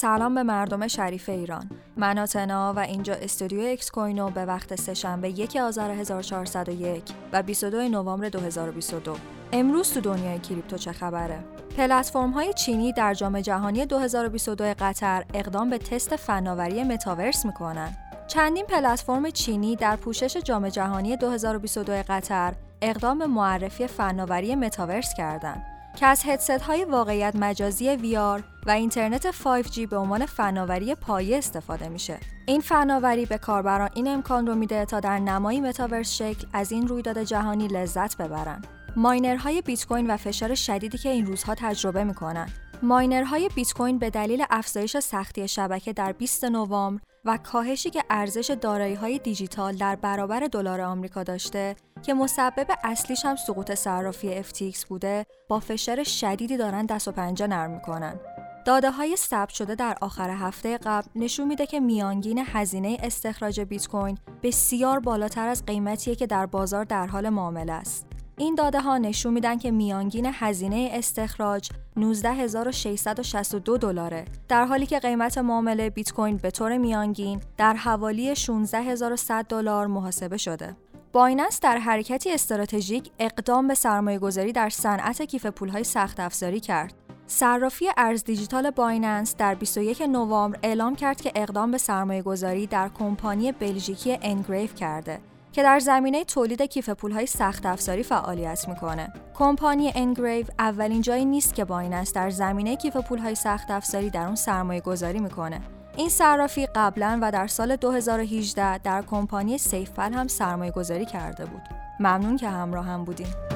سلام به مردم شریف ایران. من آتنا و اینجا استودیو اکس کوینو به وقت سهشنبه یک آذر 1401 و 22 نوامبر 2022 امروز تو دنیای کریپتو چه خبره؟ پلتفرم های چینی در جام جهانی 2022 قطر اقدام به تست فناوری متاورس می‌کنن. چندین پلتفرم چینی در پوشش جام جهانی 2022 قطر اقدام به معرفی فناوری متاورس کردند که از هدست های واقعیت مجازی VR و اینترنت 5G به عنوان فناوری پایه استفاده میشه. این فناوری به کاربران این امکان رو میده تا در نمایی متاورس شکل از این رویداد جهانی لذت ببرن. ماینرهای بیت کوین و فشار شدیدی که این روزها تجربه می‌کنن. ماینرهای بیت کوین به دلیل افزایش سختی شبکه در 20 نوامبر و کاهشی که ارزش های دیجیتال در برابر دلار آمریکا داشته که مسبب اصلیش هم سقوط صرافی FTX بوده با فشار شدیدی دارن دست و پنجه نرم می‌کنن. داده های ثبت شده در آخر هفته قبل نشون میده که میانگین هزینه استخراج بیت کوین بسیار بالاتر از قیمتیه که در بازار در حال معامله است. این داده ها نشون میدن که میانگین هزینه استخراج 19662 دلاره در حالی که قیمت معامله بیت کوین به طور میانگین در حوالی 16100 دلار محاسبه شده. بایننس در حرکتی استراتژیک اقدام به سرمایه گذاری در صنعت کیف پولهای سخت افزاری کرد. صرافی ارز دیجیتال بایننس در 21 نوامبر اعلام کرد که اقدام به سرمایه گذاری در کمپانی بلژیکی انگریو کرده که در زمینه تولید کیف پولهای سخت افزاری فعالیت می‌کنه. کمپانی انگریو اولین جایی نیست که بایننس در زمینه کیف پولهای سخت افزاری در اون سرمایه گذاری می‌کنه. این صرافی قبلا و در سال 2018 در کمپانی سیفپل هم سرمایه گذاری کرده بود. ممنون که همراه هم بودیم.